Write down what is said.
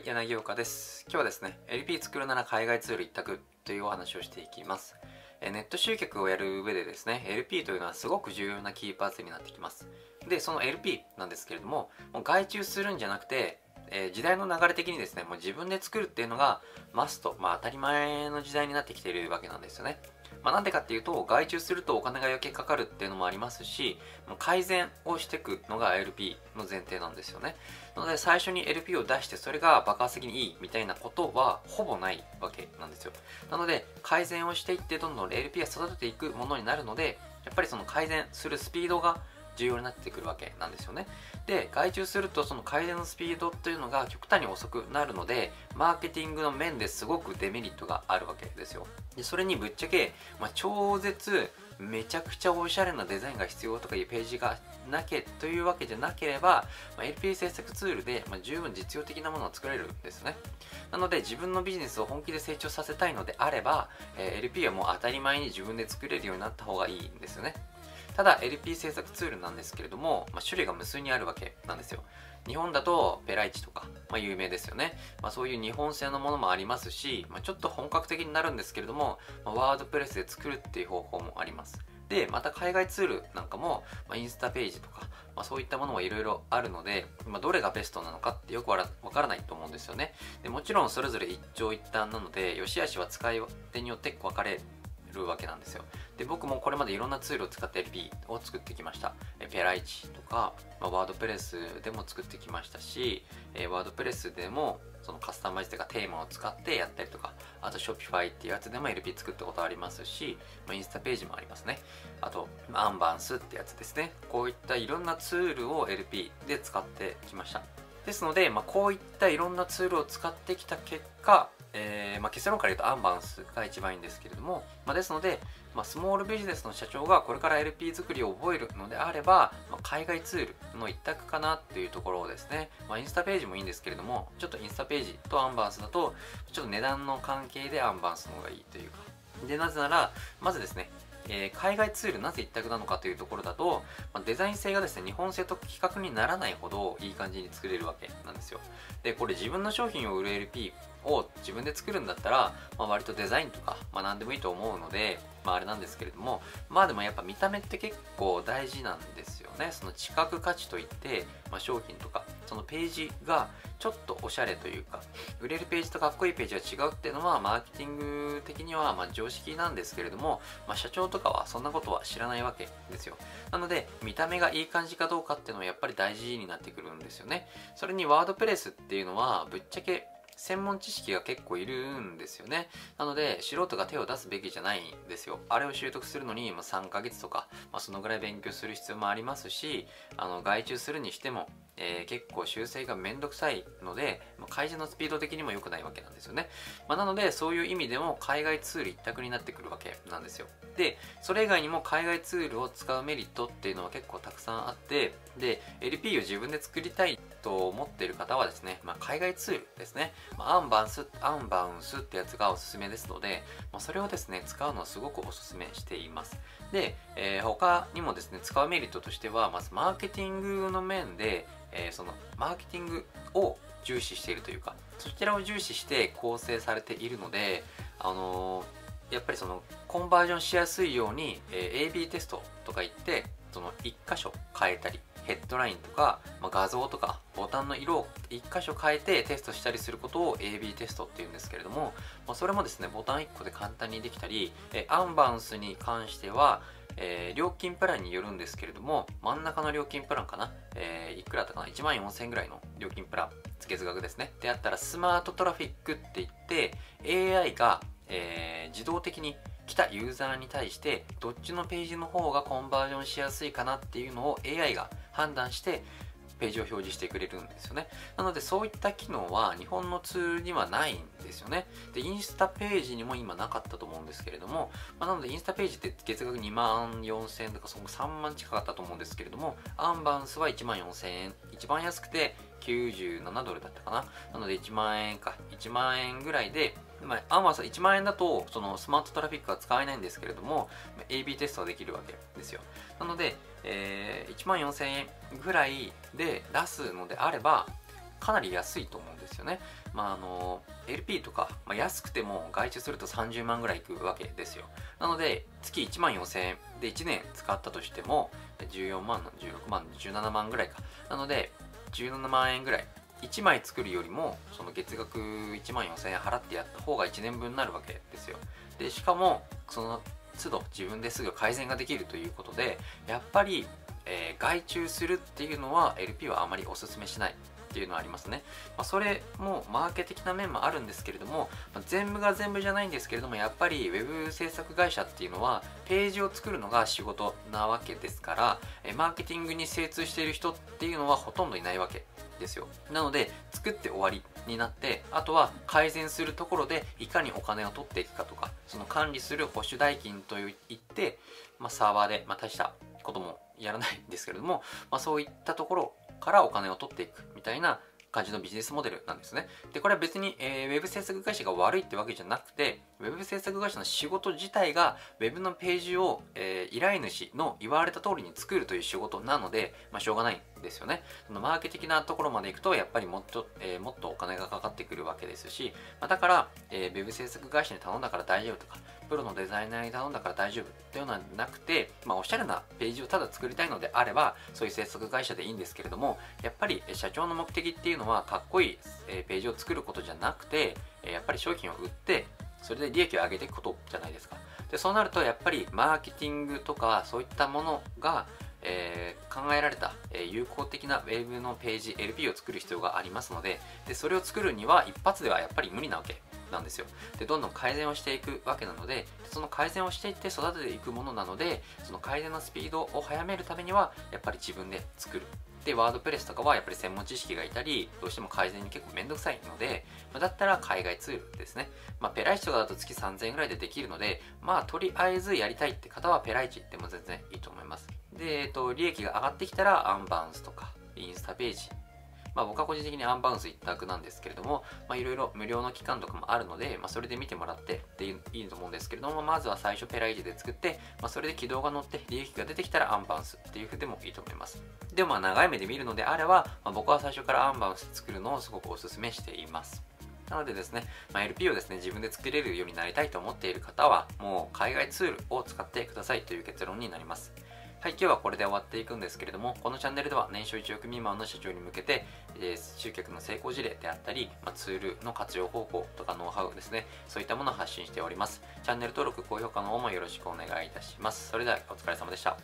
はい、柳岡です。今日はですね、LP 作るなら海外ツール一択というお話をしていきます。えネット集客をやる上でですね、LP というのはすごく重要なキーパーツになってきます。で、その LP なんですけれども、もう外注するんじゃなくて、えー時代の流れ的にですね、もう自分で作るっていうのがマスト、まあ当たり前の時代になってきているわけなんですよね。まあ、なんでかっていうと、外注するとお金が余計かかるっていうのもありますし、改善をしていくのが LP の前提なんですよね。なので最初に LP を出してそれが爆発的にいいみたいなことはほぼないわけなんですよ。なので改善をしていってどんどん LP が育てていくものになるので、やっぱりその改善するスピードが重要になってくるわけなんですよね。で、外注するとその改善のスピードというのが極端に遅くなるので、マーケティングの面ですごくデメリットがあるわけですよ。で、それにぶっちゃけ、まあ、超絶めちゃくちゃおしゃれなデザインが必要とかいうページがなけというわけじゃなければ、まあ、LP 制作ツールで、まあ、十分実用的なものを作れるんですね。なので自分のビジネスを本気で成長させたいのであれば、えー LP はもう当たり前に自分で作れるようになった方がいいんですよね。ただ LP 制作ツールなんですけれども、まあ、種類が無数にあるわけなんですよ。日本だとペライチとか、まあ、有名ですよね。まあ、そういう日本製のものもありますし、まあ、ちょっと本格的になるんですけれども、ま、ワードプレスで作るっていう方法もあります。で、また海外ツールなんかも、ま、インスタページとか、ま、そういったものもいろいろあるので、ま、どれがベストなのかってよくわからないと思うんですよね。でもちろんそれぞれ一長一短なので、良し悪しは使い手によって分かれるわけなんですよ。で、僕もこれまでいろんなツールを使って LP を作ってきました。えペライチとか、まあ、ワードプレスでも作ってきましたし、えワードプレスでもそのカスタマイズというかテーマを使ってやったりとか、あと Shopify っていうやつでも LP 作ったことありますし、まあ、インスタページもありますね。あと、アンバンスってやつですね。こういったいろんなツールを LP で使ってきました。ですので、まあ、こういったいろんなツールを使ってきた結果、えーまあ、結論から言うとアンバンスが一番いいんですけれども、まあ、ですので、まあ、スモールビジネスの社長がこれから LP 作りを覚えるのであれば、まあ、海外ツールの一択かなっていうところをですね、まあ、インスタページもいいんですけれどもちょっとインスタページとアンバンスだとちょっと値段の関係でアンバンスの方がいいというか。でなぜならまずですねえー海外ツールなぜ一択なのかというところだと、まあデザイン性がですね日本製と比較にならないほどいい感じに作れるわけなんですよ。でこれ自分の商品を売る LP を自分で作るんだったら、まあ、割とデザインとか、まあ、何でもいいと思うので、まあ、あれなんですけれどもまあでもやっぱ見た目って結構大事なんですよね。その知覚価値といって、まあ、商品とかそのページがちょっとおしゃれというか売れるページとかっこいいページが違うっていうのはマーケティング的にはまあ常識なんですけれども、まあ、社長とかはそんなことは知らないわけですよ。なので見た目がいい感じかどうかっていうのはやっぱり大事になってくるんですよね。それにワードプレスっていうのはぶっちゃけ専門知識が結構いるんですよね。なので、素人が手を出すべきじゃないんですよ。あれを習得するのに、ま、3ヶ月とか、まあ、そのぐらい勉強する必要もありますし、あの、外注するにしても、えー結構修正がめんどくさいので、まあ、改善のスピード的にも良くないわけなんですよね。まあ、なので、そういう意味でも海外ツール一択になってくるわけなんですよ。で、それ以外にも海外ツールを使うメリットっていうのは結構たくさんあって、で、LP を自分で作りたいと思っている方はですね、まあ、海外ツールですね、まあ、アンバンス、アンバウンスってやつがおすすめですので、まあ、それをですね、使うのをすごくおすすめしています。で、えー他にもですね、使うメリットとしては、まずマーケティングの面で、えーそのマーケティングを重視しているというか、そちらを重視して構成されているので、あのーやっぱりそのコンバージョンしやすいように、えー AB テストとか言ってその1箇所変えたりヘッドラインとか、まあ、画像とかボタンの色を1箇所変えてテストしたりすることを AB テストっていうんですけれども、まあ、それもですねボタン1個で簡単にできたり、えーアンバウンスに関してはえー料金プランによるんですけれども真ん中の料金プランかな、えーくらだったかな？1万4000円ぐらいの料金プラン月額ですね。であったらスマートトラフィックって言って AI が、えー自動的に来たユーザーに対してどっちのページの方がコンバージョンしやすいかなっていうのを AI が判断してページを表示してくれるんですよね。なのでそういった機能は日本のツールにはないんですよね。でインスタページにも今なかったと思うんですけれども、まあ、なのでインスタページって月額2万4000円とかその3万近かったと思うんですけれどもアンバンスは1万4000円。一番安くて97ドルだったかな。なので1万円か。1万円ぐらいでまあ、アンバウンス1万円だとそのスマートトラフィックは使えないんですけれども AB テストはできるわけですよ。なので、えー1万4000円ぐらいで出すのであればかなり安いと思うんですよね。まああの LP とか、まあ、安くても外注すると30万ぐらいいくわけですよ。なので月1万4000円で1年使ったとしても14万、16万、17万ぐらいか。なので17万円ぐらい1枚作るよりもその月額1万4000円払ってやった方が1年分になるわけですよでしかもその都度自分ですぐ改善ができるということでやっぱり、えー、外注するっていうのは LP はあまりおすすめしないっていうのはありますね、まあ、それもマーケ的な面もあるんですけれども、まあ、全部が全部じゃないんですけれどもやっぱり Web 制作会社っていうのはページを作るのが仕事なわけですからえマーケティングに精通している人っていうのはほとんどいないわけですよ。なので作って終わりになってあとは改善するところでいかにお金を取っていくかとかその管理する保守代金といって、まあ、サーバーで、まあ、大したこともやらないんですけれども、まあ、そういったところからお金を取っていくみたいな感じのビジネスモデルなんですね。で、これは別に、えー、ウェブ制作会社が悪いってわけじゃなくて、ウェブ制作会社の仕事自体が、ウェブのページを、えー、依頼主の言われた通りに作るという仕事なので、まあ、しょうがないんですよね。そのマーケ的なところまで行くと、やっぱりもっと、えー、もっとお金がかかってくるわけですし、まあ、だから、えー、ウェブ制作会社に頼んだから大丈夫とか、プロのデザイナーに頼んだから大丈夫っていうのはなくて、まあ、おしゃれなページをただ作りたいのであれば、そういう制作会社でいいんですけれども、やっぱり社長の目的っていうのは、かっこいいページを作ることじゃなくて、やっぱり商品を売ってそれで利益を上げていくことじゃないですか。でそうなるとやっぱりマーケティングとかそういったものが、えー、考えられた、えー、有効的な Web のページ LP を作る必要がありますのででそれを作るには一発ではやっぱり無理なわけ。なんですよでどんどん改善をしていくわけなのでその改善をしていって育てていくものなのでその改善のスピードを速めるためにはやっぱり自分で作るで、ワードプレスとかはやっぱり専門知識がいたり、どうしても改善に結構めんどくさいので、ま、だったら海外ツールですね。まあ、ペライチとかだと月3000円ぐらいでできるので、まあ、とりあえずやりたいって方はペライチ行っても全然いいと思います。で、えっと、利益が上がってきたらアンバウンスとか、インスタページ、まあ、僕は個人的にアンバウンス一択なんですけれども、まあ、いろいろ無料の期間とかもあるので、まあ、それで見てもらってでいいと思うんですけれども、まずは最初ペライチで作って、まあ、それで軌道が乗って利益が出てきたらアンバウンスっていう風でもいいと思います。でも長い目で見るのであれば、まあ、僕は最初からアンバウンス作るのをすごくお勧めしています。なのでですね、まあ、LP をですね、自分で作れるようになりたいと思っている方は、もう海外ツールを使ってくださいという結論になります。はい、今日はこれで終わっていくんですけれども、このチャンネルでは年商1億未満の社長に向けて、えー、集客の成功事例であったり、まあ、ツールの活用方法とかノウハウですね、そういったものを発信しております。チャンネル登録、高評価の方もよろしくお願いいたします。それではお疲れ様でした。